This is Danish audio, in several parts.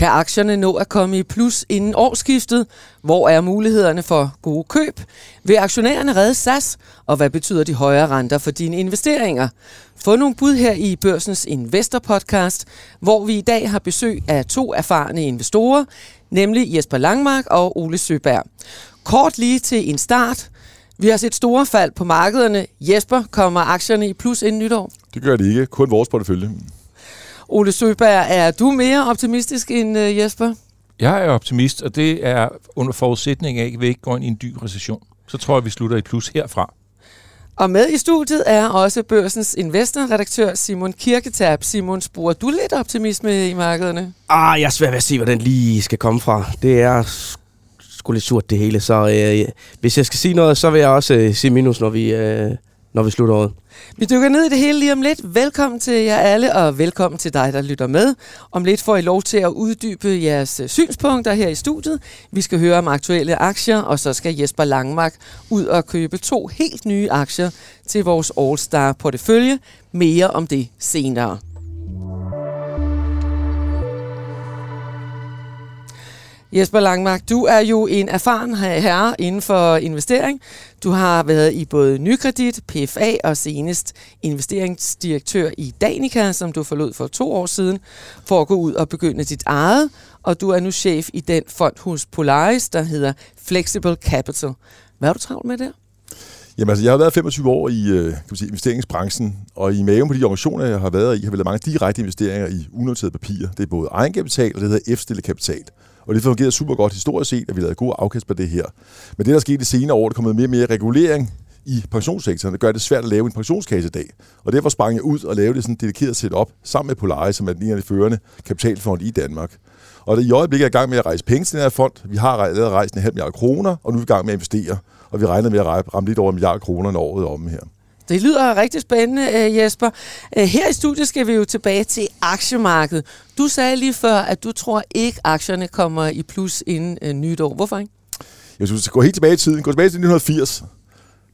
Kan aktierne nå at komme i plus inden årsskiftet? Hvor er mulighederne for gode køb? Vil aktionærerne redde SAS? Og hvad betyder de højere renter for dine investeringer? Få nogle bud her i Børsens Investor Podcast, hvor vi i dag har besøg af to erfarne investorer, nemlig Jesper Langmark og Ole Søberg. Kort lige til en start. Vi har set store fald på markederne. Jesper, kommer aktierne i plus inden nytår? Det gør de ikke. Kun vores portefølje. Ole Søberg, er du mere optimistisk end uh, Jesper? Jeg er optimist, og det er under forudsætning af, at vi ikke går ind i en dyb recession. Så tror jeg, vi slutter i plus herfra. Og med i studiet er også børsens investorredaktør Simon Kirketab. Simon, sporer du lidt optimisme i markederne? Ah, jeg er svært ved at se, hvor den lige skal komme fra. Det er sgu lidt surt det hele, så øh, hvis jeg skal sige noget, så vil jeg også øh, sige minus, når vi, øh, når vi slutter året. Vi dykker ned i det hele lige om lidt. Velkommen til jer alle, og velkommen til dig, der lytter med. Om lidt får I lov til at uddybe jeres øh, synspunkter her i studiet. Vi skal høre om aktuelle aktier, og så skal Jesper Langmark ud og købe to helt nye aktier til vores All-Star portefølje. Mere om det senere. Jesper Langmark, du er jo en erfaren herre inden for investering. Du har været i både Nykredit, PFA og senest investeringsdirektør i Danica, som du forlod for to år siden, for at gå ud og begynde dit eget. Og du er nu chef i den fond hos Polaris, der hedder Flexible Capital. Hvad har du travlt med der? Jamen altså, jeg har været 25 år i øh, kan man sige, investeringsbranchen, og i maven på de organisationer, jeg har været i, har vi lavet mange direkte investeringer i unoterede papirer. Det er både egenkapital og det hedder F-stille kapital. Og det fungerede super godt historisk set, at vi lavede god afkast på det her. Men det, der skete i senere år, der kommet mere og mere regulering i pensionssektoren. Det gør det svært at lave en pensionskasse i dag. Og derfor sprang jeg ud og lavede det sådan dedikeret setup sammen med Polaris, som er den ene af de førende kapitalfond i Danmark. Og i øjeblikket er i gang med at rejse penge til den her fond. Vi har allerede rejst en halv milliard kroner, og nu er vi i gang med at investere. Og vi regner med at ramme lidt over en milliard kroner når året om her. Det lyder rigtig spændende, øh, Jesper. Øh, her i studiet skal vi jo tilbage til aktiemarkedet. Du sagde lige før, at du tror ikke, aktierne kommer i plus inden øh, nytår. Hvorfor ikke? Jeg synes, gå helt tilbage i tiden. Gå tilbage til 1980.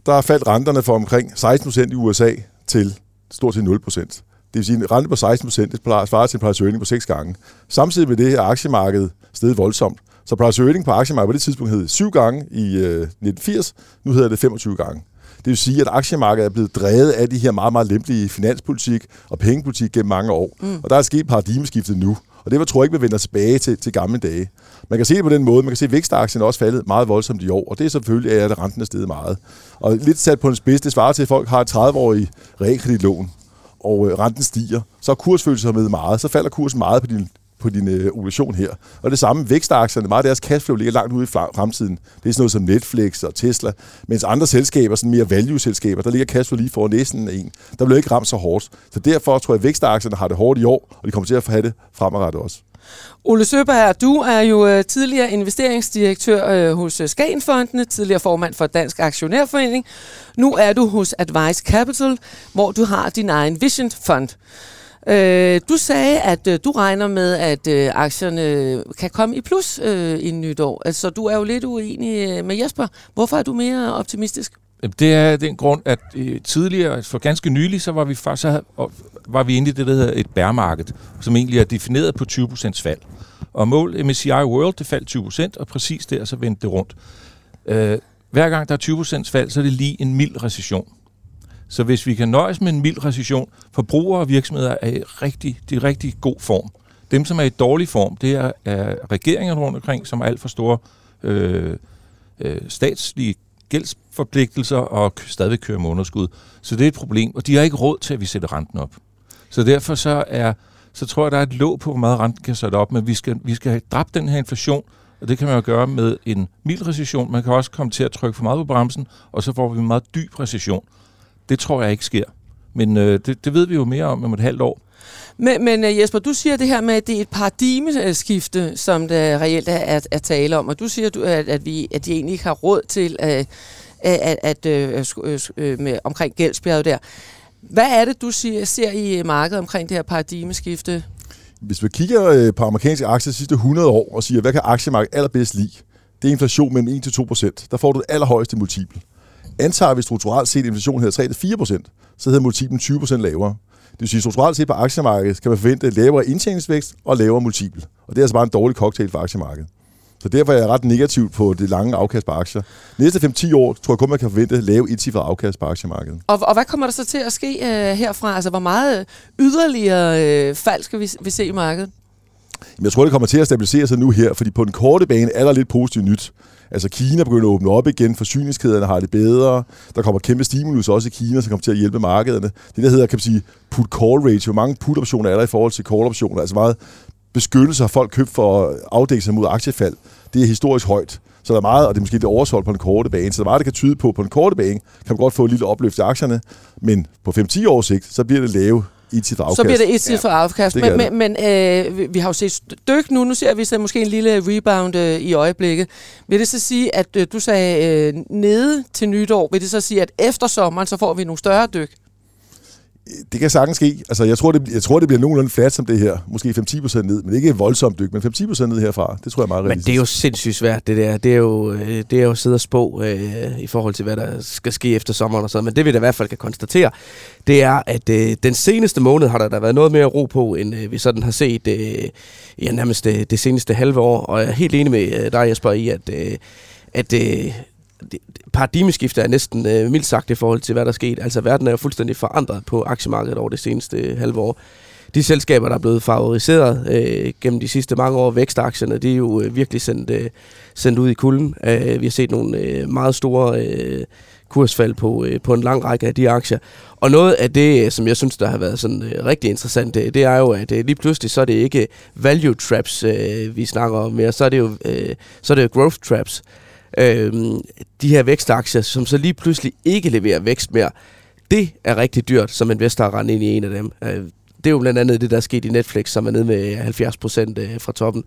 Der faldt renterne fra omkring 16% i USA til stort set 0%. Det vil sige, en rente på 16 procent, det svarer til en price earning på 6 gange. Samtidig med det er aktiemarkedet steget voldsomt. Så price earning på aktiemarkedet på det tidspunkt hed 7 gange i øh, 1980, nu hedder det 25 gange. Det vil sige, at aktiemarkedet er blevet drevet af de her meget, meget lempelige finanspolitik og pengepolitik gennem mange år. Mm. Og der er sket paradigmeskiftet nu. Og det var, tror jeg ikke, vi vender tilbage til, til gamle dage. Man kan se det på den måde. Man kan se, at vækstaktien er også faldet meget voldsomt i år. Og det er selvfølgelig, at renten er steget meget. Og lidt sat på en spids, det svarer til, at folk har et 30-årig realkreditlån og øh, renten stiger, så er kursfølelsen med meget, så falder kursen meget på din på din øh, obligation her. Og det samme vækstaktierne, meget af deres cashflow ligger langt ude i fremtiden. Det er sådan noget som Netflix og Tesla, mens andre selskaber, sådan mere value-selskaber, der ligger cashflow lige foran næsten en. Der bliver ikke ramt så hårdt. Så derfor tror jeg, at vækstaktierne har det hårdt i år, og de kommer til at få have det fremadrettet også. Ole Søberg, du er jo øh, tidligere investeringsdirektør øh, hos øh, Skagenfondene, tidligere formand for Dansk Aktionærforening. Nu er du hos Advice Capital, hvor du har din egen Vision Fund. Øh, du sagde, at øh, du regner med, at øh, aktierne kan komme i plus øh, i nytår. Altså, du er jo lidt uenig øh, med Jesper. Hvorfor er du mere optimistisk? Det er den grund, at øh, tidligere, for ganske nylig, så var vi faktisk så var vi inde i det, der hedder et bærmarked, som egentlig er defineret på 20% fald. Og mål MSCI World, det faldt 20%, og præcis der så vendte det rundt. Øh, hver gang der er 20% fald, så er det lige en mild recession. Så hvis vi kan nøjes med en mild recession, forbrugere og virksomheder er i rigtig, de rigtig god form. Dem, som er i dårlig form, det er, er regeringerne rundt omkring, som er alt for store øh, øh, statslige gældsforpligtelser og stadigvæk kører med underskud. Så det er et problem, og de har ikke råd til, at vi sætter renten op. Så derfor så, er, så tror jeg, der er et låg på, hvor meget renten kan sætte op, men vi skal, vi skal have dræbt den her inflation, og det kan man jo gøre med en mild recession. Man kan også komme til at trykke for meget på bremsen, og så får vi en meget dyb recession. Det tror jeg ikke sker. Men øh, det, det ved vi jo mere om om et halvt år. Men, men øh, Jesper, du siger det her med, at det er et paradigmeskifte, som det reelt er at, at tale om, og du siger, at, at, vi, at de egentlig ikke har råd til at, at, at, at øh, med, omkring gældsbjerget der. Hvad er det, du siger, ser i markedet omkring det her paradigmeskifte? Hvis vi kigger øh, på amerikanske aktier de sidste 100 år og siger, hvad kan aktiemarkedet allerbedst lide? Det er inflation mellem 1-2%. Der får du det allerhøjeste multiple. Antager vi strukturelt set inflationen hedder 3-4%, så hedder multiplen 20% lavere. Det vil sige, strukturelt set på aktiemarkedet kan man forvente lavere indtjeningsvækst og lavere multiple. Og det er altså bare en dårlig cocktail for aktiemarkedet. Så derfor er jeg ret negativ på det lange afkast på aktier. Næste 5-10 år tror jeg kun, man kan forvente lave et afkast på aktiemarkedet. Og, og hvad kommer der så til at ske øh, herfra? Altså, hvor meget yderligere øh, fald skal vi, vi se i markedet? Jamen, jeg tror, det kommer til at stabilisere sig nu her, fordi på den korte bane er der lidt positivt nyt. Altså Kina begynder at åbne op igen, forsyningskæderne har det bedre, der kommer kæmpe stimulus også i Kina, som kommer til at hjælpe markederne. Det der hedder, kan man sige, put-call ratio. Hvor mange put-optioner er der i forhold til call-optioner? Altså meget beskyttelse har folk købt for at afdække sig mod aktiefald. Det er historisk højt. Så der er meget, og det er måske lidt oversolgt på den korte bane, så der er meget, der kan tyde på, på den korte bane, kan man godt få et lille opløft i aktierne, men på 5-10 års sigt, så bliver det lave i sit afkast. Så bliver det et ja, afkast. Men, det. men, men øh, vi har jo set dyk nu. Nu ser vi så måske en lille rebound øh, i øjeblikket. Vil det så sige, at øh, du sagde øh, nede til nytår, vil det så sige, at efter sommeren, så får vi nogle større dyk? Det kan sagtens ske. Altså, jeg tror, det, jeg tror, det bliver nogenlunde flat som det her. Måske 5-10% ned, men ikke et voldsomt dyk, men 5-10% ned herfra. Det tror jeg er meget Men det er jo sindssygt svært, det der. Det er jo, øh, det er jo at sidde og spå øh, i forhold til, hvad der skal ske efter sommeren og sådan. Men det vi da i hvert fald kan konstatere, det er, at øh, den seneste måned har der, der været noget mere ro på, end øh, vi sådan har set øh, ja, nærmest det, øh, det seneste halve år. Og jeg er helt enig med øh, dig, Jesper, i, at, øh, at øh, paradigmeskifte er næsten øh, mildt sagt i forhold til, hvad der er sket. Altså, verden er jo fuldstændig forandret på aktiemarkedet over det seneste halve år. De selskaber, der er blevet favoriseret øh, gennem de sidste mange år, vækstaktierne, de er jo øh, virkelig sendt, øh, sendt ud i kulden. Øh, vi har set nogle øh, meget store øh, kursfald på, øh, på en lang række af de aktier. Og noget af det, øh, som jeg synes, der har været sådan øh, rigtig interessant, det, det er jo, at øh, lige pludselig så er det ikke value traps, øh, vi snakker om mere, så er det jo, øh, så er det jo growth traps øh, de her vækstaktier, som så lige pludselig ikke leverer vækst mere, det er rigtig dyrt som investor at rende ind i en af dem. Øh, det er jo blandt andet det, der er sket i Netflix, som er nede med 70 procent øh, fra toppen.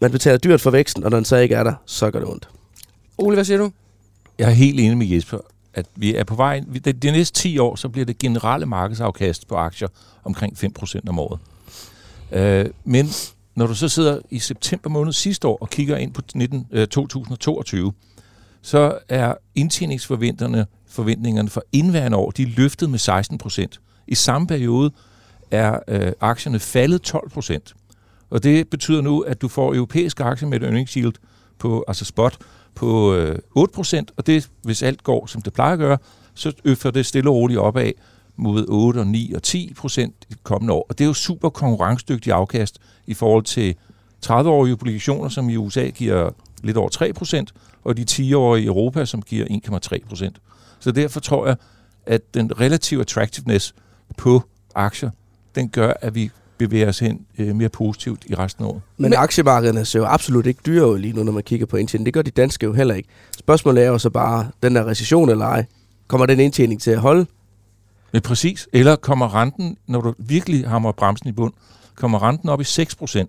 Man betaler dyrt for væksten, og når den så ikke er der, så gør det ondt. Ole, hvad siger du? Jeg er helt enig med Jesper, at vi er på vej. De, de næste 10 år, så bliver det generelle markedsafkast på aktier omkring 5% om året. Øh, men når du så sidder i september måned sidste år og kigger ind på 19, øh, 2022, så er indtjeningsforventningerne forventningerne for indværende år, de er løftet med 16 procent. I samme periode er øh, aktierne faldet 12 procent. Og det betyder nu, at du får europæiske aktier med et earnings yield på, altså spot, på øh, 8 procent, og det, hvis alt går, som det plejer at gøre, så øffer det stille og roligt opad mod 8 og 9 og 10 procent i kommende år. Og det er jo super konkurrencedygtig afkast i forhold til 30-årige obligationer, som i USA giver lidt over 3 procent, og de 10-årige i Europa, som giver 1,3 procent. Så derfor tror jeg, at den relative attractiveness på aktier, den gør, at vi bevæger os hen øh, mere positivt i resten af året. Men, Men aktiemarkederne ser jo absolut ikke dyre ud lige nu, når man kigger på indtjening. Det gør de danske jo heller ikke. Spørgsmålet er jo så bare, den der recession eller ej, kommer den indtjening til at holde? Ja, præcis. Eller kommer renten, når du virkelig hammer bremsen i bund, kommer renten op i 6%,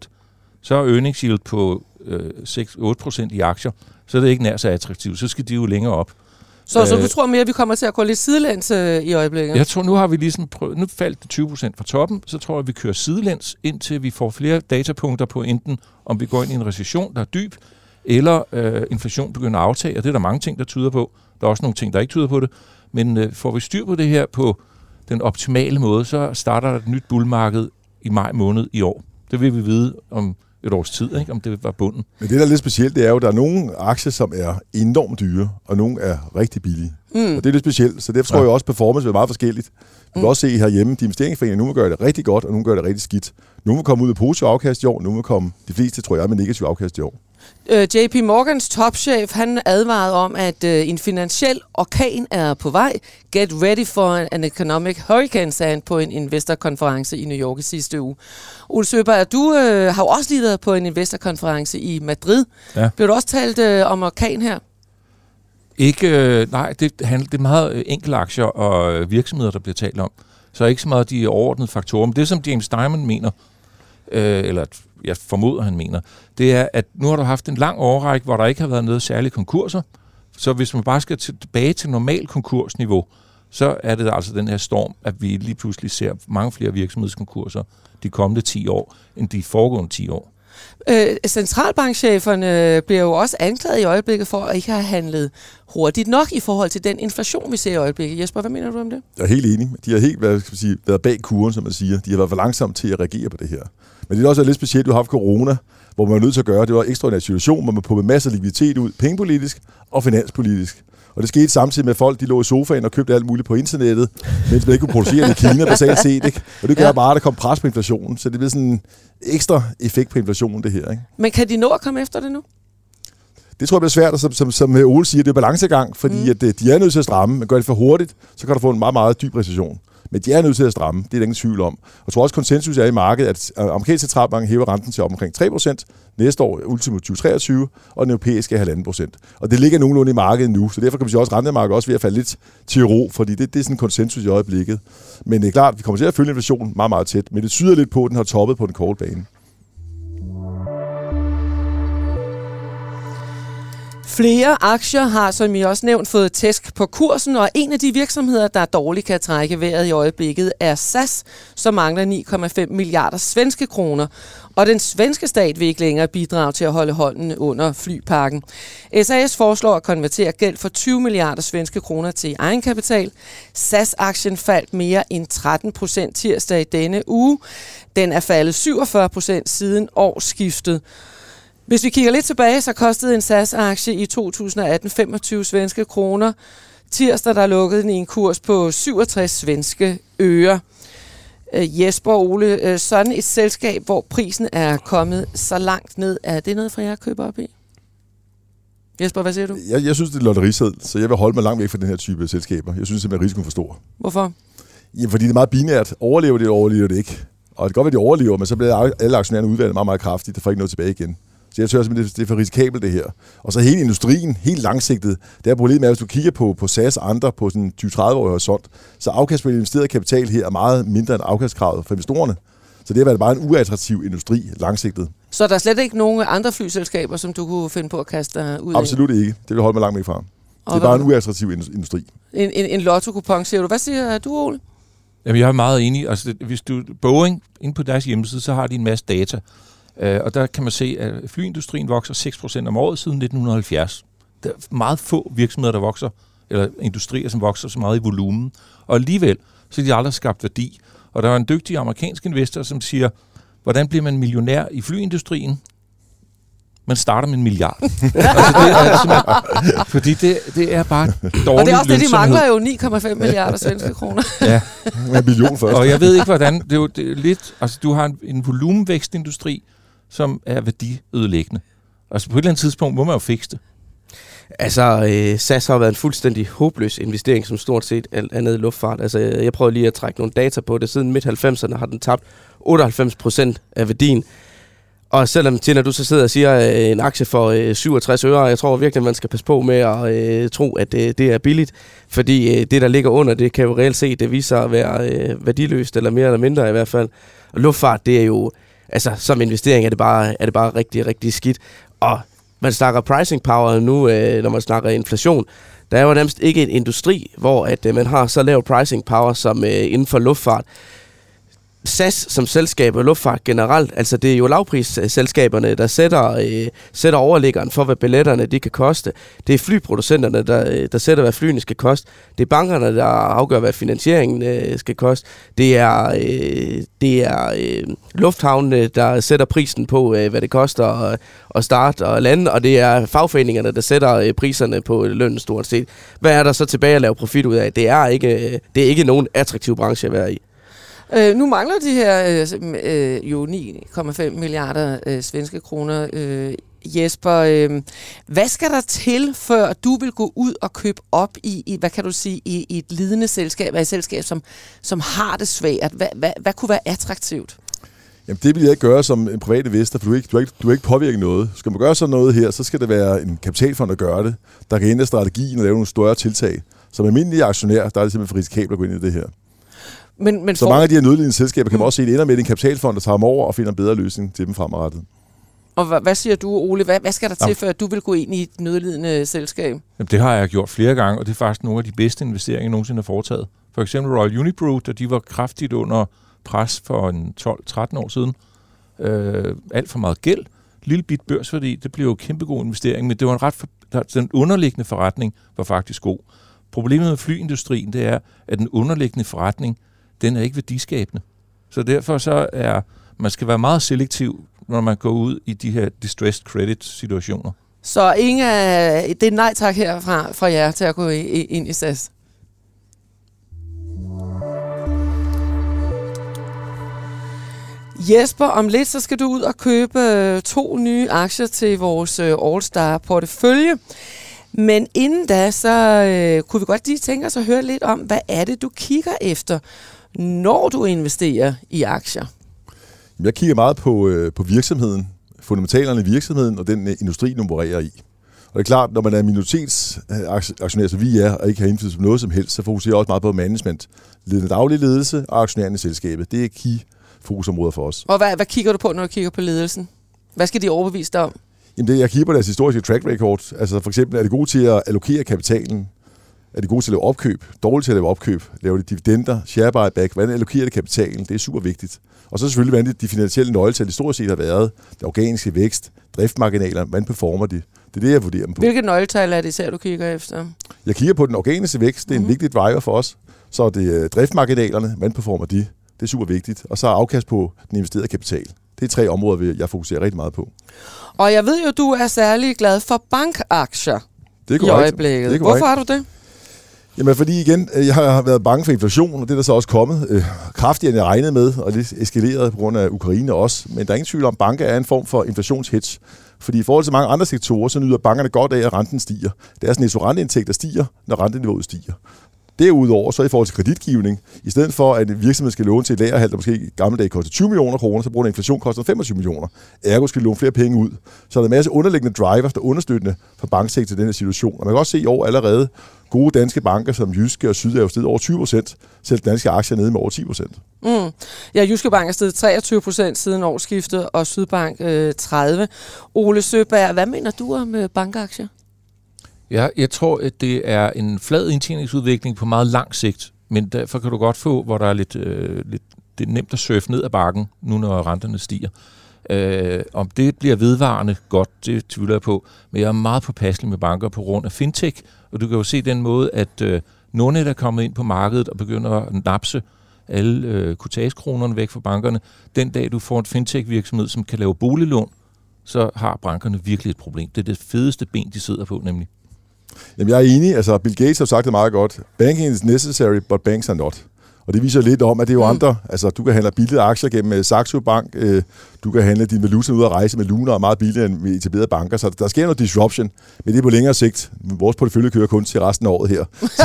så er earnings yield på øh, 6-8% i aktier, så er det ikke nær så attraktivt. Så skal de jo længere op. Så, øh, så du øh, tror mere, at vi kommer til at gå lidt sidelæns øh, i øjeblikket? Jeg tror, nu har vi ligesom prøvet, nu faldt det 20% fra toppen, så tror jeg, at vi kører sidelæns, indtil vi får flere datapunkter på enten, om vi går ind i en recession, der er dyb, eller øh, inflation begynder at aftage, og det er der mange ting, der tyder på. Der er også nogle ting, der ikke tyder på det. Men øh, får vi styr på det her på den optimale måde, så starter der et nyt bullmarked i maj måned i år. Det vil vi vide om et års tid, ikke? om det var bunden. Men det, der er lidt specielt, det er jo, at der er nogle aktier, som er enormt dyre, og nogle er rigtig billige. Mm. Og det er lidt specielt, så derfor tror ja. jeg også, at performance er meget forskelligt. Vi kan mm. også se herhjemme, de investeringsforeninger, nogle gør det rigtig godt, og nogle gør det rigtig skidt. Nogle vil komme ud med positiv afkast i år, nogle vil komme, de fleste tror jeg, med negativ afkast i år. Øh, JP Morgans topchef, han advarede om, at øh, en finansiel orkan er på vej. Get ready for an economic hurricane, sagde han på en investorkonference i New York i sidste uge. Ole Søberg, du øh, har jo også lige været på en investorkonference i Madrid. Ja. Blev du også talt øh, om orkan her? Ikke, øh, nej, det, handler, det er meget øh, enkelte aktier og øh, virksomheder, der bliver talt om. Så ikke så meget de overordnede faktorer. Men det, som James Diamond mener, øh, eller jeg formoder, han mener, det er, at nu har du haft en lang årrække, hvor der ikke har været noget særligt konkurser. Så hvis man bare skal tilbage til normal konkursniveau, så er det altså den her storm, at vi lige pludselig ser mange flere virksomhedskonkurser de kommende 10 år, end de foregående 10 år. Øh, centralbankcheferne bliver jo også anklaget i øjeblikket for at ikke have handlet hurtigt nok i forhold til den inflation, vi ser i øjeblikket. Jesper, hvad mener du om det? Jeg er helt enig. De har helt hvad skal man sige, været bag kuren, som man siger. De har været for langsomme til at reagere på det her. Men det er også lidt specielt, at du har haft corona, hvor man er nødt til at gøre. Det var en ekstraordinær situation, hvor man pumpede masser af likviditet ud, pengepolitisk og finanspolitisk. Og det skete samtidig med, at folk de lå i sofaen og købte alt muligt på internettet, mens man ikke kunne producere det i Kina, basalt set. Ikke? Og det gør ja. bare, at der kom pres på inflationen. Så det bliver sådan en ekstra effekt på inflationen, det her. Ikke? Men kan de nå at komme efter det nu? Det tror jeg bliver svært, og som, som, som Ole siger, det er balancegang, fordi mm. at, øh, de er nødt til at stramme, men gør det for hurtigt, så kan du få en meget, meget dyb recession. Men de er nødt til at stramme, det er der ingen tvivl om. Og jeg tror også, konsensus er i markedet, at øh, amerikanske centralbank hæver renten til op omkring 3% næste år, ultimo 2023, og den europæiske er 1,5%. Og det ligger nogenlunde i markedet nu, så derfor kan vi sige også, at rentemarkedet også ved at falde lidt til ro, fordi det, det er sådan en konsensus i øjeblikket. Men det er klart, at vi kommer til at følge inflationen meget, meget tæt, men det syder lidt på, at den har toppet på den korte bane. Flere aktier har, som I også nævnt, fået tæsk på kursen, og en af de virksomheder, der dårligt kan trække vejret i øjeblikket, er SAS, som mangler 9,5 milliarder svenske kroner. Og den svenske stat vil ikke længere bidrage til at holde hånden under flyparken. SAS foreslår at konvertere gæld for 20 milliarder svenske kroner til egenkapital. SAS-aktien faldt mere end 13 procent tirsdag i denne uge. Den er faldet 47 procent siden årsskiftet. Hvis vi kigger lidt tilbage, så kostede en SAS-aktie i 2018 25 svenske kroner. Tirsdag der lukkede den i en kurs på 67 svenske øre. Øh, Jesper og Ole, øh, sådan et selskab, hvor prisen er kommet så langt ned, er det noget for jer at købe op i? Jesper, hvad siger du? Jeg, jeg synes, det er lotterisæd, så jeg vil holde mig langt væk fra den her type selskaber. Jeg synes simpelthen, at risikoen er for stor. Hvorfor? Jamen, fordi det er meget binært. Overlever det, overlever det ikke. Og det kan godt være, at de overlever, men så bliver alle aktionærerne udvalgt meget, meget kraftigt. Der får ikke noget tilbage igen. Så jeg synes simpelthen, det er for risikabelt det her. Og så hele industrien, helt langsigtet, det er problemet med, at hvis du kigger på, på SAS og andre på sådan 20-30-årig horisont, så afkast på investeret kapital her er meget mindre end afkastkravet for investorerne. Så det har været bare en uattraktiv industri langsigtet. Så der er slet ikke nogen andre flyselskaber, som du kunne finde på at kaste ud Absolut ikke. Det vil holde mig langt væk fra. Og det er bare en uattraktiv industri. En, en, en lotto-kupon, siger du. Hvad siger du, Ole? Jamen, jeg er meget enig. Altså, hvis du, Boeing, ind på deres hjemmeside, så har de en masse data. Øh, og der kan man se, at flyindustrien vokser 6% om året siden 1970. Der er meget få virksomheder, der vokser, eller industrier, som vokser så meget i volumen. Og alligevel, så er de aldrig skabt værdi. Og der er en dygtig amerikansk investor, som siger, hvordan bliver man millionær i flyindustrien? Man starter med en milliard. altså det er fordi det, det er bare dårligt Og det er også det, de mangler jo 9,5 milliarder svenske kroner. ja. en million først. Og jeg ved ikke, hvordan... Det er jo det er lidt... Altså, du har en, en volumenvækstindustri, som er værdiødelæggende. Altså på et eller andet tidspunkt må man jo fikse det. Altså, øh, SAS har været en fuldstændig håbløs investering, som stort set alt andet luftfart. Altså, jeg prøver lige at trække nogle data på det. Siden midt-90'erne har den tabt 98 procent af værdien. Og selvom, Tina, du så sidder og siger øh, en aktie for øh, 67 øre, jeg tror virkelig, man skal passe på med at øh, tro, at øh, det er billigt. Fordi øh, det, der ligger under, det kan jo reelt se, det viser at være øh, værdiløst, eller mere eller mindre i hvert fald. Og luftfart, det er jo altså, som investering er det bare, er det bare rigtig, rigtig skidt. Og man snakker pricing power nu, øh, når man snakker inflation. Der er jo nærmest ikke en industri, hvor at, øh, man har så lav pricing power som øh, inden for luftfart. SAS som selskab og luftfart generelt, altså det er jo lavprisselskaberne, der sætter, øh, sætter overliggeren for, hvad billetterne de kan koste. Det er flyproducenterne, der, øh, der sætter, hvad flyene skal koste. Det er bankerne, der afgør, hvad finansieringen øh, skal koste. Det er, øh, det er øh, lufthavnene, der sætter prisen på, øh, hvad det koster at, at starte og lande, og det er fagforeningerne, der sætter øh, priserne på øh, lønnen stort set. Hvad er der så tilbage at lave profit ud af? Det er ikke, øh, det er ikke nogen attraktiv branche at være i. Øh, nu mangler de her øh, øh, jo 9,5 milliarder øh, svenske kroner. Øh, Jesper, øh, hvad skal der til, før du vil gå ud og købe op i, i hvad kan du sige, i, i et lidende selskab, et selskab, som, som har det svært? Hvad, hvad, hvad kunne være attraktivt? Jamen, det vil jeg ikke gøre som en privat investor, for du er ikke, du er ikke, du er ikke påvirket noget. Skal man gøre sådan noget her, så skal det være en kapitalfond, der gør det, der kan ændre strategien og lave nogle større tiltag. Som almindelige aktionær, der er det simpelthen for risikabelt at gå ind i det her. Men, men så for... mange af de her nødlidende selskaber kan man også se, at det ender med en kapitalfond, der tager dem over og finder en bedre løsning til dem fremadrettet. Og hvad, hvad siger du, Ole? Hvad, hvad skal der til, Jamen. før du vil gå ind i et nødlidende selskab? Jamen, det har jeg gjort flere gange, og det er faktisk nogle af de bedste investeringer, jeg nogensinde har foretaget. For eksempel Royal Unibrew, da de var kraftigt under pres for en 12-13 år siden, øh, alt for meget gæld, lille bit børsværdi, det blev jo en kæmpe god investering, men det var en ret for, den underliggende forretning var faktisk god. Problemet med flyindustrien, det er, at den underliggende forretning, den er ikke værdiskabende. Så derfor så er, man skal være meget selektiv, når man går ud i de her distressed credit situationer. Så ingen af, det er nej tak herfra fra jer til at gå ind i SAS? Jesper, om lidt så skal du ud og købe øh, to nye aktier til vores øh, All-Star portefølje. Men inden da, så øh, kunne vi godt lige tænke os at høre lidt om, hvad er det, du kigger efter, når du investerer i aktier? Jeg kigger meget på, øh, på virksomheden, fundamentalerne i virksomheden og den øh, industri, den opererer i. Og det er klart, når man er minoritetsaktionær, som vi er, og ikke har indflydelse på noget som helst, så fokuserer jeg også meget på management. Ledende daglig ledelse og aktionærerne i selskabet. Det er key fokusområder for os. Og hvad, hvad kigger du på, når du kigger på ledelsen? Hvad skal de overbevise dig om? Jamen det, jeg kigger på deres historiske track record. Altså for eksempel, er de gode til at allokere kapitalen? Er de gode til at lave opkøb? Dårlige til at lave opkøb? Laver de dividender? Share buyback? Hvordan allokerer de kapitalen? Det er super vigtigt. Og så selvfølgelig, hvordan de finansielle nøgletal historisk set har været. Det organiske vækst, driftmarginaler, hvordan performer de? Det er det, jeg vurderer dem på. Hvilke nøgletal er det især, du kigger efter? Jeg kigger på den organiske vækst. Det er en mm-hmm. vigtig driver for os. Så det er driftmarginalerne. Hvordan performer de? Det er super vigtigt. Og så afkast på den investerede kapital. Det er tre områder, jeg fokuserer rigtig meget på. Og jeg ved jo, du er særlig glad for bankaktier det er i øjeblikket. Det er Hvorfor har du det? Jamen fordi igen, øh, jeg har været bange for inflation, og det er der så også kommet øh, kraftigere, end jeg regnede med, og det eskaleret på grund af Ukraine også. Men der er ingen tvivl om, at banker er en form for inflationshedge. Fordi i forhold til mange andre sektorer, så nyder bankerne godt af, at renten stiger. Det er sådan der stiger, når renteniveauet stiger. Derudover, så i forhold til kreditgivning, i stedet for at en virksomhed skal låne til et lagerhal, der måske i gamle dage koster 20 millioner kroner, så bruger den inflation koster 25 millioner. Ergo skal låne flere penge ud. Så der er en masse underliggende drivers, der er understøttende for banksektoren i den her situation. Og man kan også se i år allerede, gode danske banker som Jyske og Syd er jo steget over 20 procent, selv danske aktier nede med over 10 procent. Mm. Ja, Jyske Bank er steget 23 procent siden årsskiftet, og Sydbank øh, 30. Ole Søberg, hvad mener du om øh, bankaktier? Ja, jeg tror, at det er en flad indtjeningsudvikling på meget lang sigt, men derfor kan du godt få, hvor der er lidt, øh, lidt det er nemt at surfe ned ad bakken, nu når renterne stiger. Øh, om det bliver vedvarende godt, det tvivler jeg på, men jeg er meget påpasselig med banker på grund af fintech, og du kan jo se den måde, at øh, nogle er kommet ind på markedet og begynder at napse alle øh, kutagekronerne væk fra bankerne. Den dag, du får en fintech-virksomhed, som kan lave boliglån, så har bankerne virkelig et problem. Det er det fedeste ben, de sidder på, nemlig. Jamen, jeg er enig. Altså, Bill Gates har sagt det meget godt. Banking is necessary, but banks are not. Og det viser lidt om, at det er jo mm. andre. Altså, du kan handle billige aktier gennem øh, Saxo Bank. Øh, du kan handle din valuta ud og rejse med Luna og meget billigere end med etablerede banker. Så der sker noget disruption, men det er på længere sigt. Vores portefølje kører kun til resten af året her. Så,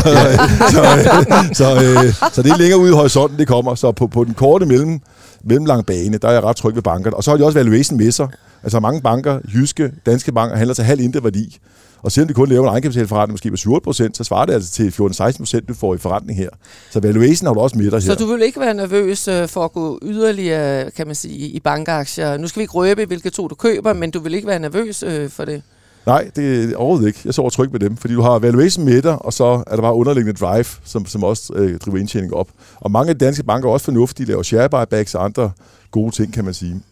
så, øh, så, øh, så det er længere ude i horisonten, det kommer. Så på, på den korte mellem, mellemlang bane, der er jeg ret tryg ved bankerne. Og så har de også valuation med sig. Altså mange banker, jyske, danske banker, handler til halv indre værdi. Og selvom de kun laver en egenkapitalforretning måske på 7% så svarer det altså til 14-16% du får i forretning her. Så valuation har du også med dig her. Så du vil ikke være nervøs øh, for at gå yderligere, kan man sige, i bankaktier? Nu skal vi ikke røbe, hvilke to du køber, men du vil ikke være nervøs øh, for det? Nej, det er overhovedet ikke. Jeg sover tryg med dem, fordi du har valuation med dig, og så er der bare underliggende drive, som, som også øh, driver indtjening op. Og mange af de danske banker er også fornuftige, de laver share buybacks og andre gode ting, kan man sige.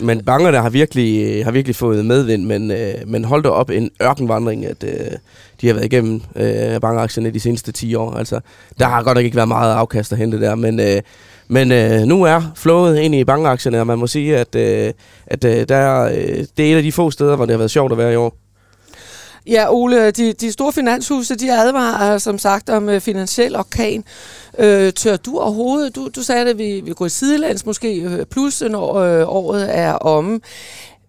Men bankerne har virkelig, øh, har virkelig fået medvind, men, øh, men hold da op en ørkenvandring, at øh, de har været igennem øh, bankaktierne de seneste 10 år. Altså, der har godt nok ikke været meget afkast at hente der, men, øh, men øh, nu er flowet ind i bankaktierne, og man må sige, at, øh, at øh, der, øh, det er et af de få steder, hvor det har været sjovt at være i år. Ja, Ole, de, de store finanshuse, de advarer som sagt om øh, finansiel orkan. Øh, tør du overhovedet, du, du sagde, at vi, vi går i sidelands måske, øh, plus øh, når øh, året er omme.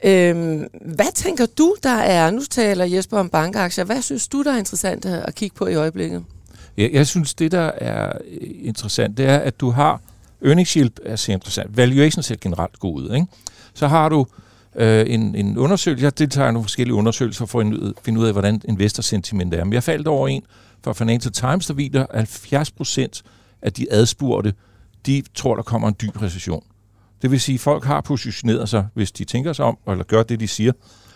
Øhm, hvad tænker du, der er, nu taler Jesper om bankaktier, hvad synes du, der er interessant at kigge på i øjeblikket? Jeg, jeg synes, det der er øh, interessant, det er, at du har earnings yield er så interessant. valuations ser generelt god ud. Ikke? Så har du øh, en, en undersøgelse. Jeg deltager i nogle forskellige undersøgelser for at finde ud af, hvordan investorsentiment er. Men jeg faldt over en fra Financial Times, der viser, at 70 procent af de adspurgte, de tror, der kommer en dyb recession. Det vil sige, at folk har positioneret sig, hvis de tænker sig om, eller gør det, de siger,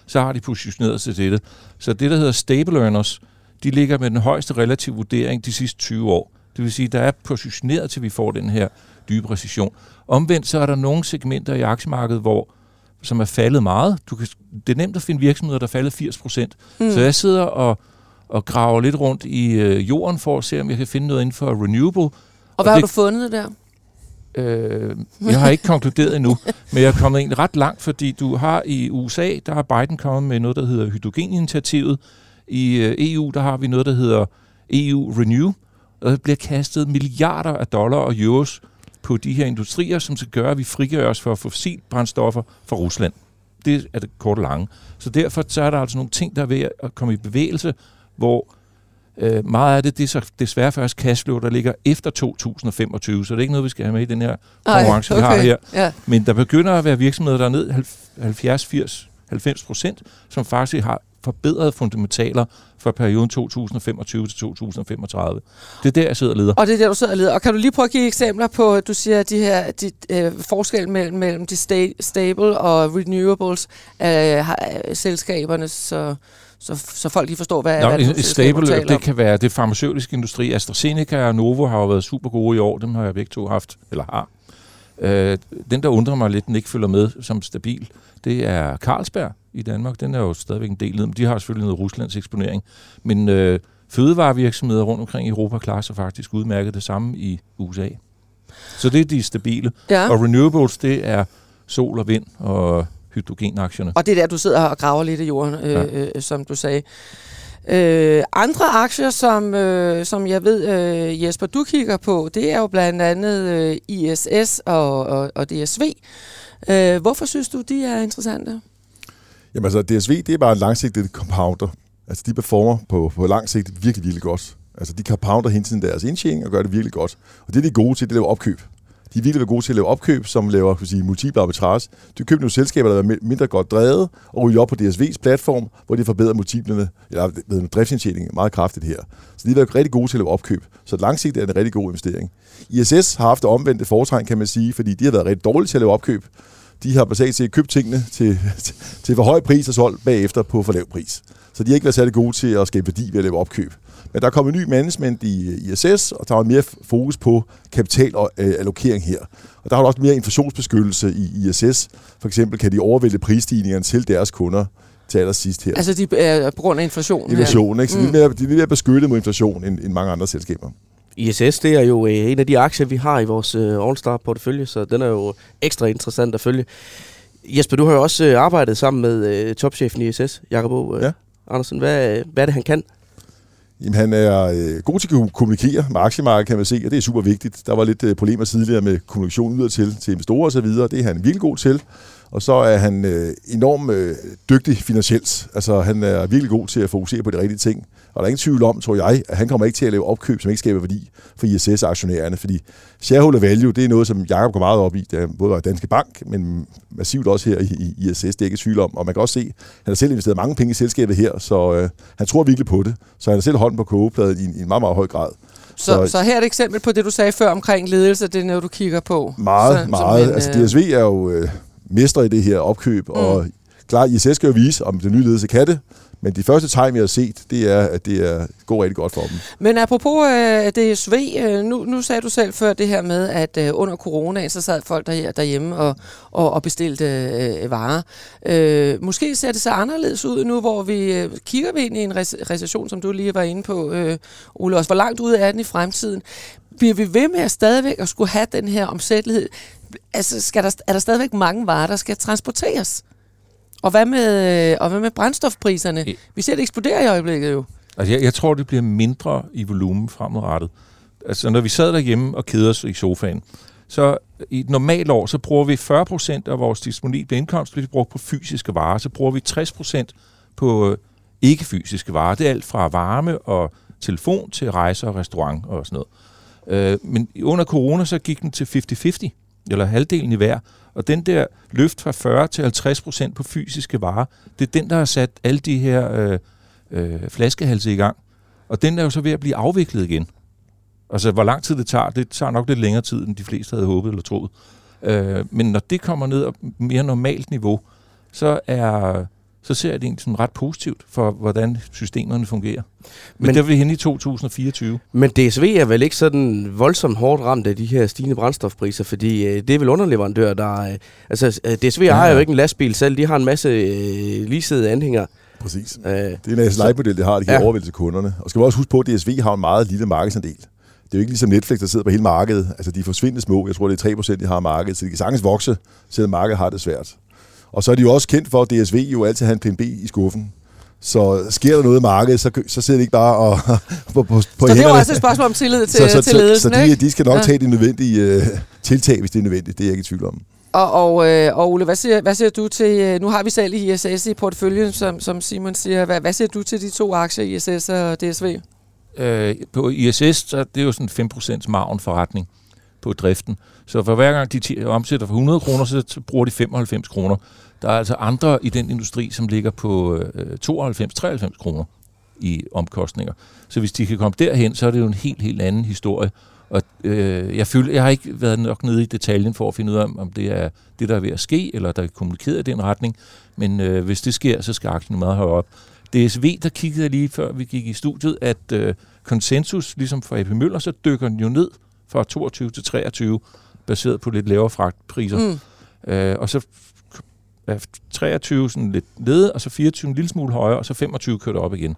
så har de positioneret sig til det. Så det, der hedder stable earners, de ligger med den højeste relative vurdering de sidste 20 år. Det vil sige, der er positioneret til, vi får den her dybe recession. Omvendt så er der nogle segmenter i aktiemarkedet, hvor som er faldet meget. Du kan, det er nemt at finde virksomheder, der er faldet 80 procent. Mm. Så jeg sidder og, og graver lidt rundt i øh, jorden for at se, om jeg kan finde noget inden for renewable. Og, og hvad det, har du fundet der? Øh, jeg har ikke konkluderet endnu, men jeg er kommet egentlig ret langt, fordi du har i USA, der har Biden kommet med noget, der hedder hydrogeninitiativet. I øh, EU, der har vi noget, der hedder EU Renew, og der bliver kastet milliarder af dollar og euros på de her industrier, som skal gøre, at vi frigør os for fossilbrændstoffer fra Rusland. Det er det korte lange. Så derfor så er der altså nogle ting, der er ved at komme i bevægelse, hvor øh, meget af det, det er så desværre først cashflow, der ligger efter 2025, så det er ikke noget, vi skal have med i den her konkurrence, okay. vi har her. Ja. Men der begynder at være virksomheder, der er ned 70, 80, 90 procent, som faktisk har forbedrede fundamentaler for perioden 2025 til 2035. Det er der, jeg sidder og leder. Og det er der, du sidder og leder. Og kan du lige prøve at give eksempler på, du siger, de her de, øh, forskel mellem, mellem de sta- stable og renewables øh, selskaberne, så, så, så folk lige forstår, hvad, Nå, hvad en, stable, det kan være det farmaceutiske industri. AstraZeneca og Novo har jo været super gode i år. Dem har jeg begge to haft, eller har. Øh, den, der undrer mig lidt, den ikke følger med som stabil, det er Carlsberg i Danmark. Den er jo stadigvæk en del men de har selvfølgelig noget Ruslands eksponering. Men øh, fødevarevirksomheder rundt omkring i Europa klarer sig faktisk udmærket det samme i USA. Så det er de stabile. Ja. Og renewables, det er sol og vind og hydrogenaktierne. Og det er der, du sidder og graver lidt i jorden, øh, ja. øh, som du sagde. Øh, andre aktier, som, øh, som jeg ved, øh, Jesper, du kigger på, det er jo blandt andet øh, ISS og, og, og DSV. Øh, hvorfor synes du, de er interessante? Jamen altså, DSV, det er bare en langsigtet compounder. Altså, de performer på, på lang sigt virkelig, virkelig godt. Altså, de compounder hele tiden deres indtjening og gør det virkelig godt. Og det, de er gode til, det er at lave opkøb. De er virkelig været gode til at lave opkøb, som laver kan sige, multiple arbitrage. De køber nogle selskaber, der er mindre godt drevet, og ryger op på DSV's platform, hvor de forbedrer multiplerne, eller ved driftsindtjening meget kraftigt her. Så de har været rigtig gode til at lave opkøb. Så langsigtet er det en rigtig god investering. ISS har haft det omvendte foretræn, kan man sige, fordi de har været rigtig dårlige til at lave opkøb. De har basalt set købt tingene til, til for høj pris og solgt bagefter på for lav pris. Så de har ikke været særlig gode til at skabe værdi ved at lave opkøb. Men der er kommet ny management i ISS, og der er mere fokus på kapitalallokering her. Og der har også mere inflationsbeskyttelse i ISS. For eksempel kan de overvælde prisstigningerne til deres kunder til allersidst her. Altså de, er på grund af inflation? Inflation, ikke? Så mm. de, er mere, de er mere beskyttet mod inflation end, end mange andre selskaber. ISS, det er jo øh, en af de aktier, vi har i vores øh, All-Star-portefølje, så den er jo ekstra interessant at følge. Jesper, du har jo også øh, arbejdet sammen med øh, topchefen i ISS, Jakob øh, ja. Andersen. Hvad, hvad er det, han kan? Jamen, han er øh, god til at kommunikere med aktiemarkedet, kan man se, og det er super vigtigt. Der var lidt øh, problemer tidligere med kommunikation udad til, til investorer osv., det er han virkelig god til. Og så er han øh, enormt øh, dygtig finansielt. Altså, han er virkelig god til at fokusere på de rigtige ting. Og der er ingen tvivl om, tror jeg, at han kommer ikke til at lave opkøb, som ikke skaber værdi for ISS-aktionærerne. Fordi shareholder value, det er noget, som Jacob går meget op i. Det er både Danske Bank, men massivt også her i, i ISS. Det er ikke tvivl om. Og man kan også se, at han har selv investeret mange penge i selskabet her, så øh, han tror virkelig på det. Så han har selv hånden på kogepladen i, i en meget, meget høj grad. Så, så, så her er et eksempel på det, du sagde før omkring ledelse, det er noget, du kigger på. Meget, så, meget. En, altså DSV er jo øh, mestre i det her opkøb, mm. og klar, ISS skal jo vise, om den nye ledelse kan det, men de første tegn, vi har set, det er, at det er, går rigtig godt for dem. Men apropos øh, det DSV, øh, nu, nu sagde du selv før det her med, at øh, under corona, så sad folk der, derhjemme og, og, og bestilte øh, varer. Øh, måske ser det så anderledes ud nu, hvor vi øh, kigger vi ind i en recession, som du lige var inde på, øh, Ole. Også hvor langt ude er den i fremtiden? Bliver vi ved med at stadigvæk at skulle have den her omsættelighed? Altså, skal der, er der stadigvæk mange varer, der skal transporteres? Og hvad med, og hvad med brændstofpriserne? Vi ser det eksplodere i øjeblikket jo. Altså, jeg, jeg tror, det bliver mindre i volumen fremadrettet. Altså, når vi sad derhjemme og keder os i sofaen, så i et normalt år, så bruger vi 40% af vores disponible indkomst, vi bruger på fysiske varer. Så bruger vi 60% på øh, ikke-fysiske varer. Det er alt fra varme og telefon til rejser og restaurant og sådan noget. Øh, men under corona, så gik den til 50-50, eller halvdelen i hver. Og den der løft fra 40 til 50 procent på fysiske varer, det er den, der har sat alle de her øh, øh, flaskehalse i gang. Og den er jo så ved at blive afviklet igen. Altså, hvor lang tid det tager, det tager nok lidt længere tid, end de fleste havde håbet eller troet. Øh, men når det kommer ned på mere normalt niveau, så er så ser jeg det egentlig som ret positivt for, hvordan systemerne fungerer. Men, Men- der er vi henne i 2024. Men DSV er vel ikke sådan voldsomt hårdt ramt af de her stigende brændstofpriser, fordi øh, det er vel underleverandør, der... Øh, altså, øh, DSV ja, har jo ikke en lastbil selv, de har en masse øh, leasede anhænger. Præcis. Øh, Det er en asset-light-model, de har, de kan Ja. overvælde til kunderne. Og skal vi også huske på, at DSV har en meget lille markedsandel. Det er jo ikke ligesom Netflix, der sidder på hele markedet. Altså, de er forsvindende små. Jeg tror, det er 3%, de har af markedet, så de kan sagtens vokse, selvom markedet har det svært. Og så er de jo også kendt for, at DSV jo altid har en plan B i skuffen. Så sker der noget i markedet, så, så sidder de ikke bare og, på, på, på Så det er hænderne. jo også et spørgsmål om tillid til, så, så, til så, ledelsen, så de, ikke? de skal nok Ja. tage de nødvendige øh, tiltag, hvis det er nødvendigt. Det er jeg ikke i tvivl om. Og, og, øh, og Ole, hvad siger, hvad siger du til, øh, nu har vi selv i ISS i porteføljen, som, som Simon siger, hvad, hvad siger du til de to aktier, ISS og DSV? Øh, på ISS, så er det jo sådan 5% margen forretning på driften. Så for hver gang de omsætter for 100 kroner, så bruger de 95 kroner. Der er altså andre i den industri, som ligger på øh, 92-93 kroner i omkostninger. Så hvis de kan komme derhen, så er det jo en helt, helt anden historie. Og øh, jeg, føler, jeg har ikke været nok nede i detaljen for at finde ud af, om det er det, der er ved at ske, eller der er kommunikeret i den retning. Men øh, hvis det sker, så skal aktien meget højere op. DSV, der kiggede jeg lige før vi gik i studiet, at øh, konsensus, ligesom for AP Møller, så dykker den jo ned fra 22 til 23, baseret på lidt lavere fragtpriser. Mm. Øh, og så er 23 sådan lidt nede, og så 24 en lille smule højere, og så 25 kørt op igen.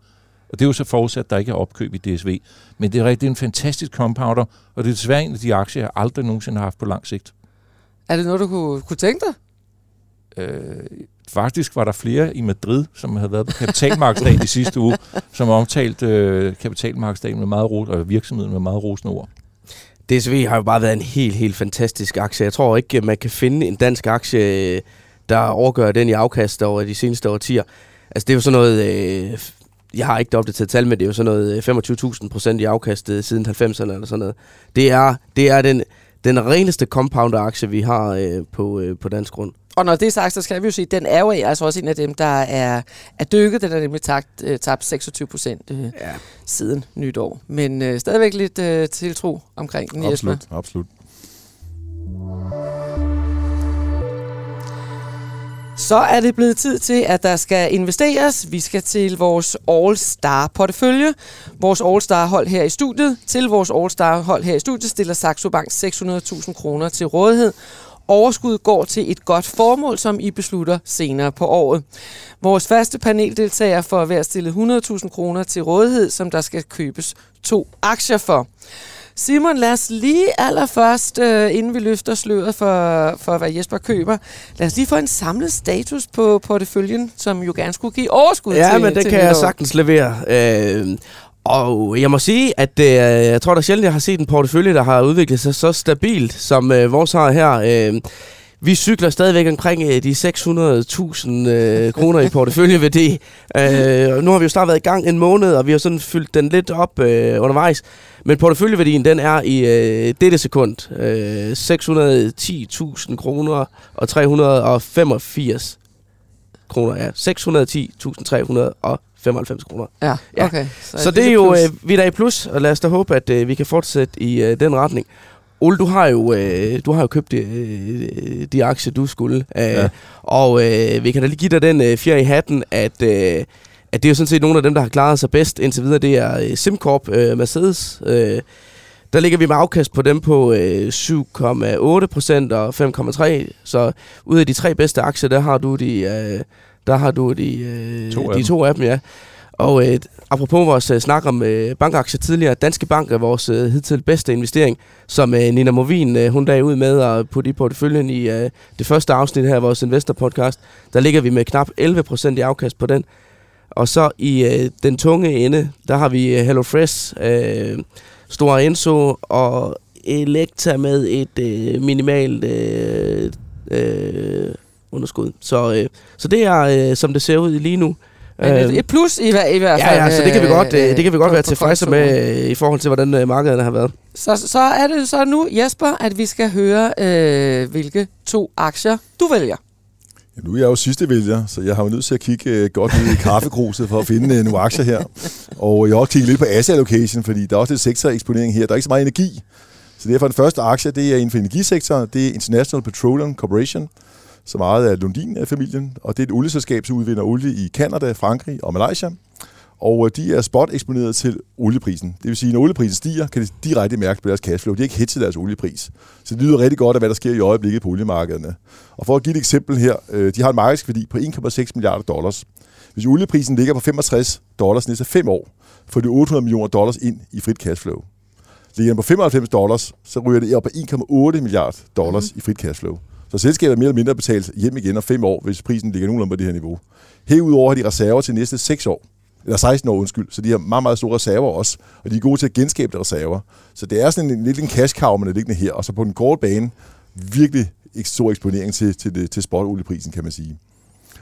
Og det er jo så forudsat, at der ikke er opkøb i DSV. Men det er rigtigt det er en fantastisk compounder, og det er desværre en af de aktier, jeg aldrig nogensinde har haft på lang sigt. Er det noget, du kunne, kunne tænke dig? Øh, faktisk var der flere i Madrid, som havde været på kapitalmarkedsdagen i sidste uge, som omtalte øh, kapitalmarkedsdagen med meget ros, og virksomheden med meget rosende ord. DSV har jo bare været en helt, helt fantastisk aktie. Jeg tror ikke, man kan finde en dansk aktie, der overgør den i afkast over de seneste årtier. Altså det er jo sådan noget, øh, jeg har ikke det opdateret tal, men det er jo sådan noget øh, 25.000 procent i afkastet øh, siden 90'erne eller sådan noget. Det er, det er den, den reneste compounder-aktie, vi har øh, på, øh, på dansk grund. Og når det er sagt, så skal vi jo sige, at den er jo altså også en af dem, der er, er dykket. Den er nemlig tabt, øh, tabt 26 procent øh, Ja. siden nytår. Men øh, stadigvæk lidt øh, tiltro omkring den, Jesper. Absolut, absolut. Så er det blevet tid til, at der skal investeres. Vi skal til vores All-Star-portefølje. Vores All-Star-hold her i studiet. Til vores All-Star-hold her i studiet stiller Saxo Bank 600.000 kroner til rådighed. Overskud går til et godt formål, som I beslutter senere på året. Vores faste paneldeltager får hver stillet 100.000 kroner til rådighed, som der skal købes to aktier for. Simon, lad os lige allerførst, øh, inden vi løfter sløret for, for, hvad Jesper køber, lad os lige få en samlet status på porteføljen, som jo gerne skulle give overskud Ja, til men det til kan jeg nytår. sagtens levere. Øh, og jeg må sige, at øh, jeg tror da sjældent, jeg har set en portefølje, der har udviklet sig så stabilt, som øh, vores har her. Øh, vi cykler stadigvæk omkring øh, de 600.000 øh, kroner i porteføljeværdi. Øh, nu har vi jo snart været i gang en måned, og vi har sådan fyldt den lidt op øh, undervejs. Men porteføljeværdien, den er i øh, dette sekund øh, 610.000 kroner og 385 kroner. Ja, 610.395 kroner. Ja, Ja. okay. Så et det er jo, plus. øh, vi er da i plus, og lad os da håbe, at øh, vi kan fortsætte i øh, den retning. Ole, du har jo, øh, du har jo købt øh, de aktier, du skulle. Øh, Ja. Og øh, vi kan da lige give dig den øh, fjer i hatten, at, øh, at det er jo sådan set nogle af dem, der har klaret sig bedst indtil videre. Det er øh, SimCorp øh, Mercedes. Øh, der ligger vi med afkast på dem på øh, 7,8 procent og 5,3. Så ud af de tre bedste aktier, der har du de, øh, der har du de, øh, To af de to af dem, ja. Og øh, apropos vores øh, snak om øh, bankaktier tidligere, Danske Bank er vores øh, hidtil bedste investering, som øh, Nina Movin, øh, hun dag ud med at putte i porteføljen i øh, det første afsnit her af vores Investor Podcast. Der ligger vi med knap 11% i afkast på den. Og så i øh, den tunge ende, der har vi øh, HelloFresh, øh, Stora Enso og Elekta med et øh, minimalt øh, øh, underskud. Så, øh, så det er, øh, som det ser ud lige nu. Men Øh, et, et plus i, hver- i hvert fald. Ja, ja, så det kan vi godt, øh, det kan vi godt på- være tilfredse med øh, i forhold til, hvordan øh, markederne har været. Så, så er det så nu, Jesper, at vi skal høre, øh, hvilke to aktier du vælger. Ja, nu er jeg jo sidste vælger, så jeg har jo nødt til at kigge øh, godt ned i kaffekruset for at finde øh, nogle aktier her. Og jeg har også kigget lidt på asset allocation, fordi der er også lidt sektoreksponering her. Der er ikke så meget energi. Så derfor den første aktie, det er inden for energisektoren. Det er International Petroleum Corporation, så meget af Lundin-familien, og det er et olieselskab, som udvinder olie i Kanada, Frankrig og Malaysia. Og øh, de er spot eksponeret til olieprisen. Det vil sige, når olieprisen stiger, kan de direkte mærke på deres cashflow. De er ikke hedget deres oliepris. Så det lyder rigtig godt af, hvad der sker i øjeblikket på oliemarkederne. Og for at give et eksempel her, øh, de har en markedsværdi på 1,6 milliarder dollars. Hvis olieprisen ligger på 65 dollars næste fem år, får de 800 millioner dollars ind i frit cashflow. Ligger den på 95 dollars, så ryger det op på 1,8 milliarder dollars mm. i frit cashflow. Så selskabet er mere eller mindre betalt hjem igen om fem år, hvis prisen ligger nogenlunde på det her niveau. Herudover har de reserver til næste 6 år. Eller 16 år, undskyld. Så de har meget, meget store reserver også. Og de er gode til at genskabe de reserver. Så det er sådan en, en lille cash cow, man er liggende her. Og så på den korte bane, virkelig stor eksponering til, til, det, til spotolieprisen, kan man sige.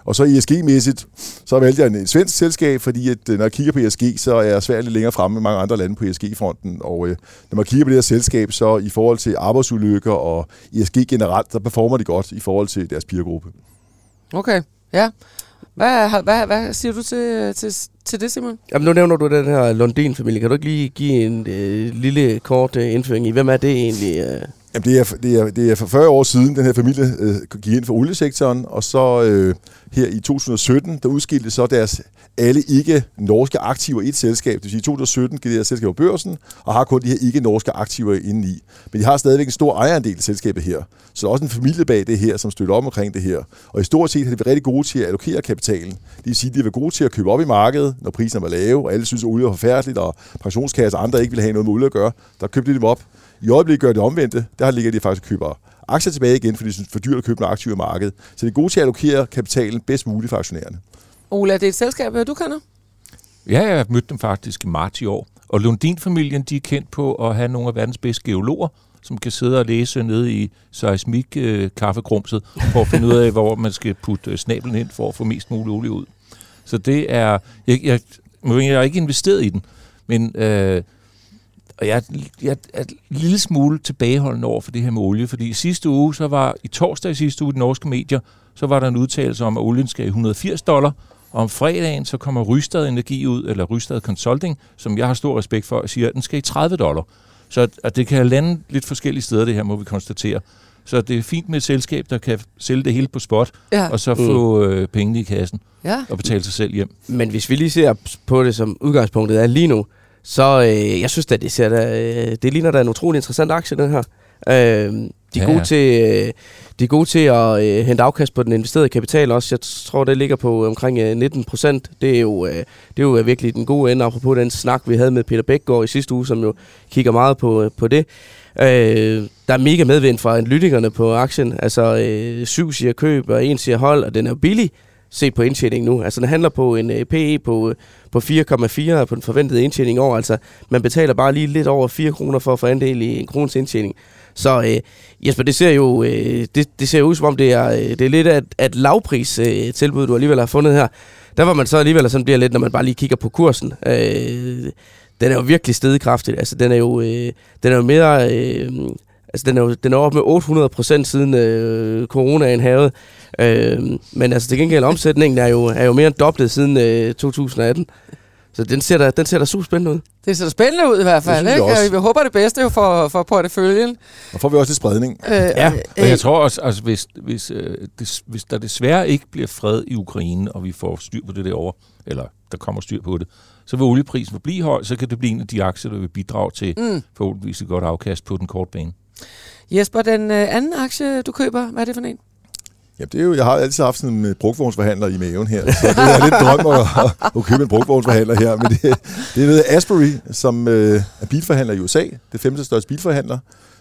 Og så ESG-mæssigt, så valgte jeg en svensk selskab, fordi at, øh, når jeg kigger på ESG, så er jeg svært lidt længere fremme med mange andre lande på ESG-fronten. Og øh, når man kigger på det her selskab, så i forhold til arbejdsulykker og ESG generelt, så performer de godt i forhold til deres peergruppe. Okay, ja. Hvad, hvad, hvad siger du til, til, til det, Simon? Jamen, nu nævner du den her Lundin-familie. Kan du ikke lige give en øh, lille kort øh, indføring i, hvem er det egentlig? Øh? Jamen, det er, det, er, det er for 40 år siden, den her familie øh, gik ind for oliesektoren, og så øh, her i 2017, der udskilte så deres alle ikke-norske aktiver i et selskab. Det vil sige, i 2017 gik det her selskab på børsen, og har kun de her ikke-norske aktiver inde i. Men de har stadigvæk en stor ejerandel i selskabet her. Så der er også en familie bag det her, som støtter op omkring det her. Og i stort set har de været rigtig gode til at allokere kapitalen. Det vil sige, at de har været gode til at købe op i markedet, når priserne var lave, og alle synes, at olie er forfærdeligt, og pensionskasser og andre ikke vil have noget med olie at gøre. Der købte de dem op. I øjeblikket gør det omvendte. Der ligger de faktisk og køber aktier tilbage igen, fordi de synes, for dyrt at købe nogle aktiver i markedet. Så det er gode til at allokere kapitalen bedst muligt for aktionærerne. Ola, det er et selskab, du kender? Ja, jeg har mødt dem faktisk i marts i år. Og Lundin-familien, de er kendt på at have nogle af verdens bedste geologer, som kan sidde og læse nede i seismik øh, for at finde ud af, hvor man skal putte øh, snablen ind for at få mest muligt olie ud. Så det er... Jeg, jeg, jeg har ikke investeret i den, men øh, og jeg, jeg er et lille smule tilbageholdende over for det her med olie, fordi i sidste uge, så var i torsdag i sidste uge, i de norske medier, så var der en udtalelse om, at olien skal i 180 dollar, og om fredagen, så kommer Rystad Energi ud, eller Rystad Consulting, som jeg har stor respekt for, og siger, at den skal i 30 dollar. Så at det kan lande lidt forskellige steder, det her må vi konstatere. Så det er fint med et selskab, der kan sælge det hele på spot, ja. og så få mm. øh, pengene i kassen ja. og betale sig selv hjem. Men hvis vi lige ser på det, som udgangspunktet er lige nu, så øh, jeg synes at det, ser da, øh, det ligner da en utrolig interessant aktie, den her. Øh, de, er ja, gode ja. til, øh, de er gode til at øh, hente afkast på den investerede kapital også. Jeg tror, det ligger på omkring øh, 19 procent. Det er jo, øh, det er jo virkelig den gode ende, apropos den snak, vi havde med Peter Bækgaard i sidste uge, som jo kigger meget på, øh, på det. Øh, der er mega medvind fra analytikerne på aktien. Altså, øh, syv siger køb, og en siger hold, og den er billig set på indtjening nu. Altså, den handler på en øh, PE på, på 4,4 på den forventede indtjening over. Altså, man betaler bare lige lidt over 4 kroner for at få andel i en krones indtjening. Så øh, Jesper, det ser jo øh, det, det ser ud som om, det er, øh, det er lidt af et, et lavpris øh, tilbud, du alligevel har fundet her. Der var man så alligevel sådan bliver lidt, når man bare lige kigger på kursen. Øh, den er jo virkelig stedekraftig. Altså, den er jo, øh, den er jo mere... Øh, altså, den er jo den er op med 800 procent siden øh, coronaen havde. Øh, men altså, til gengæld omsætningen er jo, er jo mere end dobblet siden øh, 2018. Så den ser da, den ser da super spændende ud. Det ser da spændende ud i hvert fald, ikke? Og vi håber det bedste jo for, for porteføljen. Og får vi også lidt spredning. Øh, ja, øh, og jeg tror også, altså, hvis, hvis, øh, des, hvis der desværre ikke bliver fred i Ukraine, og vi får styr på det derovre, eller der kommer styr på det, så vil olieprisen forblive høj, så kan det blive en af de aktier, der vil bidrage til mm. forhåbentligvis et godt afkast på den korte bane. Jesper, den øh, anden aktie, du køber, hvad er det for en? Ja, det er jo, jeg har altid haft sådan en øh, brugvognsforhandler i maven her, så det er lidt drøm at, at, købe en brugvognsforhandler her. Men det, det er ved Asbury, som øh, er bilforhandler i USA. Det femte største bilforhandler.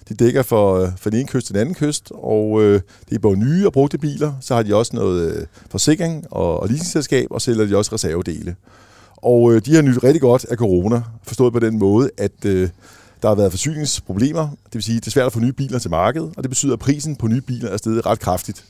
De dækker for, øh, for den ene kyst til den anden kyst, og øh, det er både nye og brugte biler. Så har de også noget øh, forsikring og, og leasingselskab, og sælger de også reservedele. Og øh, de har nyt rigtig godt af corona, forstået på den måde, at øh, der har været forsyningsproblemer. Det vil sige, det er svært at få nye biler til markedet, og det betyder, at prisen på nye biler er steget ret kraftigt.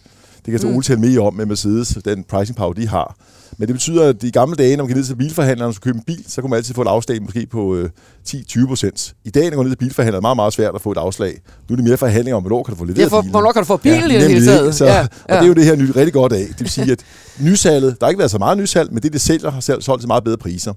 Det kan så mm. tale mere om med Mercedes, den pricing power, de har. Men det betyder, at i gamle dage, når man gik ned til bilforhandleren og skulle købe en bil, så kunne man altid få et afslag måske på øh, 10-20 procent. I dag, når man går ned til bilforhandleren, er det meget, meget svært at få et afslag. Nu er det mere forhandlinger om, hvornår kan du få leveret ja, for, bilen. Hvornår kan du få bilen ja, i det hele taget. Så, ja, ja. Og det er jo det her nyt rigtig godt af. Det vil sige, at nysalget, der har ikke været så meget nysalg, men det, det sælger, har solgt til meget bedre priser.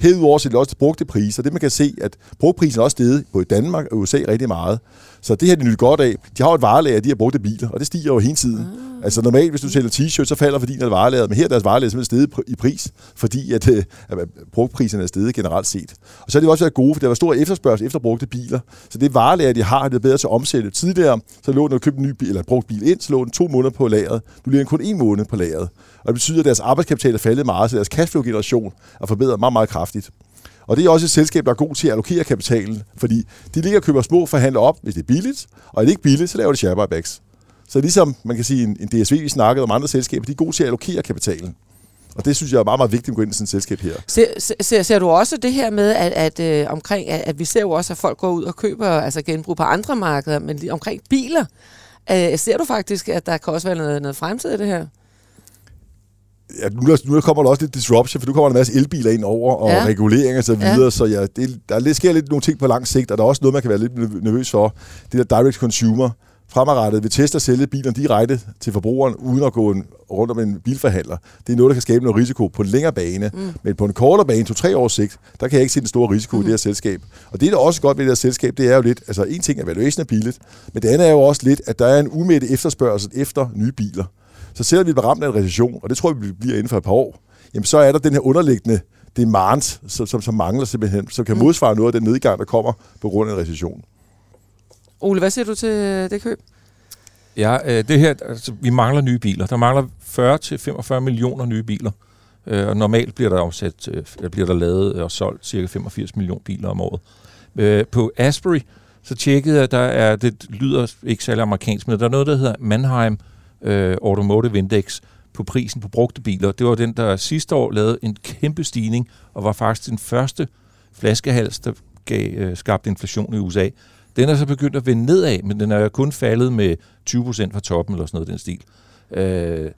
Herudover ser det også brugte priser. Det man kan se, at brugprisen er også steget både i Danmark og USA rigtig meget. Så det her de nyder godt af. De har jo et varelager af de her brugte biler, og det stiger jo hele tiden. Ah. Altså normalt, hvis du sælger t-shirts, så falder værdien af varelaget, men her er deres varelager simpelthen steget i pris, fordi at, øh, at brugtpriserne er steget generelt set. Og så har det også været gode, for der var stor efterspørgsel efter brugte biler. Så det varelager, de har, det er bedre til at omsætte. Tidligere, så lå når du købte en ny bil, eller brugt bil ind, så lå den to måneder på lageret. Nu ligger den kun en måned på lageret. Og det betyder, at deres arbejdskapital er faldet meget, så deres cashflow-generation er forbedret meget, meget kraftigt. Og det er også et selskab, der er god til at allokere kapitalen, fordi de ligger og køber små forhandler op, hvis det er billigt, og er det ikke billigt, så laver de share buybacks. Så ligesom man kan sige, en, en DSV, vi snakkede om andre selskaber, de er gode til at allokere kapitalen. Og det synes jeg er meget, meget vigtigt at gå ind i sådan et selskab her. Ser, ser, ser du også det her med, at, at, øh, omkring, at, at vi ser jo også, at folk går ud og køber altså genbrug på andre markeder, men lige omkring biler, øh, ser du faktisk, at der kan også være noget, noget fremtid i det her? Ja, nu, nu kommer der også lidt disruption, for nu kommer der en masse elbiler ind over, og ja. regulering og så videre, ja. så ja, det, der lidt, sker lidt nogle ting på lang sigt, og der er også noget, man kan være lidt nervøs for. Det der direct consumer, fremadrettet vil teste at sælge bilerne direkte til forbrugeren, uden at gå en, rundt om en bilforhandler. Det er noget, der kan skabe noget risiko på en længere bane. Mm. Men på en kortere bane, to-tre års sigt, der kan jeg ikke se den store risiko mm. i det her selskab. Og det, der er også godt ved det her selskab, det er jo lidt, altså en ting er valuation af bilet, men det andet er jo også lidt, at der er en umættet efterspørgsel efter nye biler. Så selvom vi bliver ramt af en recession, og det tror vi bliver inden for et par år, jamen så er der den her underliggende demand, som, som, som mangler simpelthen, som kan mm. modsvare noget af den nedgang, der kommer på grund af en recession. Ole, hvad siger du til det køb? Ja, øh, det her, altså, vi mangler nye biler. Der mangler 40-45 millioner nye biler. Øh, og normalt bliver der afsat, øh, bliver der lavet og solgt cirka 85 millioner biler om året. Øh, på Asbury, så tjekkede jeg, der er, det lyder ikke særlig amerikansk, men der er noget, der hedder Mannheim øh, Automotive Index på prisen på brugte biler. Det var den, der sidste år lavede en kæmpe stigning, og var faktisk den første flaskehals, der gav, øh, skabte inflation i USA. Den er så begyndt at vende nedad, men den er kun faldet med 20% fra toppen, eller sådan noget den stil. Øh,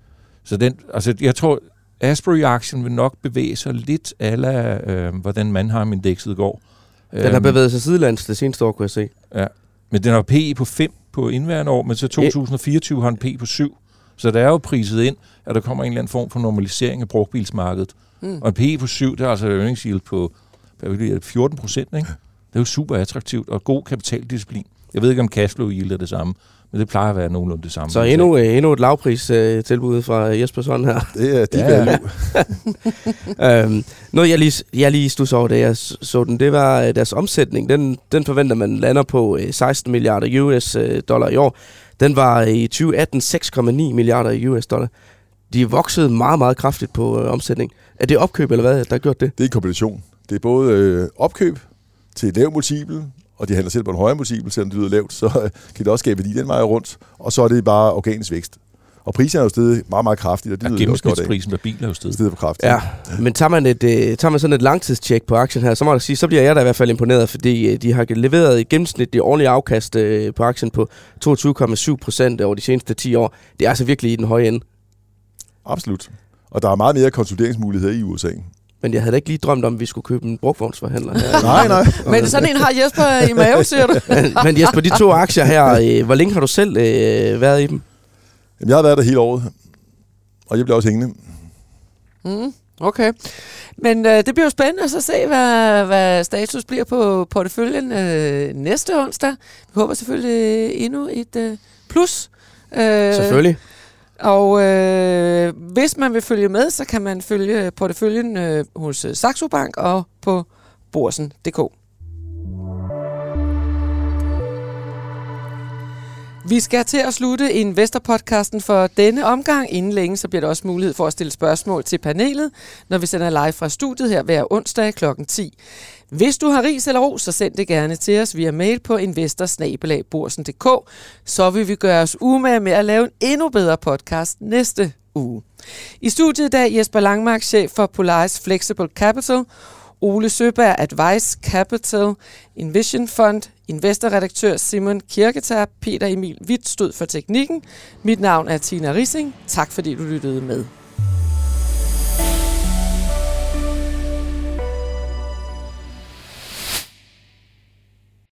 så den, altså jeg tror, Asbury-aktien vil nok bevæge sig lidt ala, øh, hvordan Mannheim-indekset går. Den har øhm, bevæget sig sidelands det seneste år, kunne jeg se. Ja, men den har PE på 5 på indværende år, men så 2024 har en P på 7. Så der er jo priset ind, at der kommer en eller anden form for normalisering af brugtbilsmarkedet. Mm. Og en P på 7, det er altså earnings yield på 14 procent. Ikke? Det er jo super attraktivt og god kapitaldisciplin. Jeg ved ikke, om cashflow yield er det samme, men det plejer at være nogenlunde det samme. Så endnu, øh, endnu et lavpris øh, tilbud fra Jespersson her. Det er de ja. øhm, Noget, jeg lige, jeg lige stod over, da jeg så den, det var øh, deres omsætning. Den, den forventer man lander på øh, 16 milliarder US øh, dollar i år. Den var i 2018 6,9 milliarder US dollar. De er vokset meget, meget kraftigt på øh, omsætning. Er det opkøb, eller hvad, der har gjort det? Det er en kombination. Det er både øh, opkøb til et lavt multiple, og de handler selv på en højere multiple, selvom det lyder lavt, så øh, kan det også skabe værdi den vej rundt, og så er det bare organisk vækst. Og prisen er jo stedet meget, meget kraftigt, og det ja, også godt af. prisen på bilen er jo stedet. Stedet for kraftigt. Ja, men tager man, et, uh, tager man sådan et langtidstjek på aktien her, så må jeg sige, så bliver jeg da i hvert fald imponeret, fordi uh, de har leveret i gennemsnit det årlige afkast uh, på aktien på 22,7 procent over de seneste 10 år. Det er altså virkelig i den høje ende. Absolut. Og der er meget mere konsolideringsmuligheder i USA. Men jeg havde da ikke lige drømt om, at vi skulle købe en brugtvognsforhandler. nej, nej. Men sådan en har Jesper i mave, siger du. men Jesper, de to aktier her, øh, hvor længe har du selv øh, været i dem? Jamen, jeg har været der hele året, og jeg bliver også hængende. Mm, okay. Men øh, det bliver jo spændende at så se, hvad, hvad status bliver på porteføljen øh, næste onsdag. Vi håber selvfølgelig endnu et øh, plus. Øh, selvfølgelig. Og øh, hvis man vil følge med, så kan man følge porteføljen øh, hos øh, Saxo Bank og på borsen.dk. Vi skal til at slutte Investor-podcasten for denne omgang. Inden længe så bliver der også mulighed for at stille spørgsmål til panelet, når vi sender live fra studiet her hver onsdag kl. 10. Hvis du har ris eller ros, så send det gerne til os via mail på investorsnabelagborsen.dk, så vil vi gøre os umage med at lave en endnu bedre podcast næste uge. I studiet i dag Jesper Langmark, chef for Polaris Flexible Capital, Ole Søberg, Advice Capital, Invision Fund, investorredaktør Simon Kirketær, Peter Emil Witt stod for teknikken. Mit navn er Tina Rising. Tak fordi du lyttede med.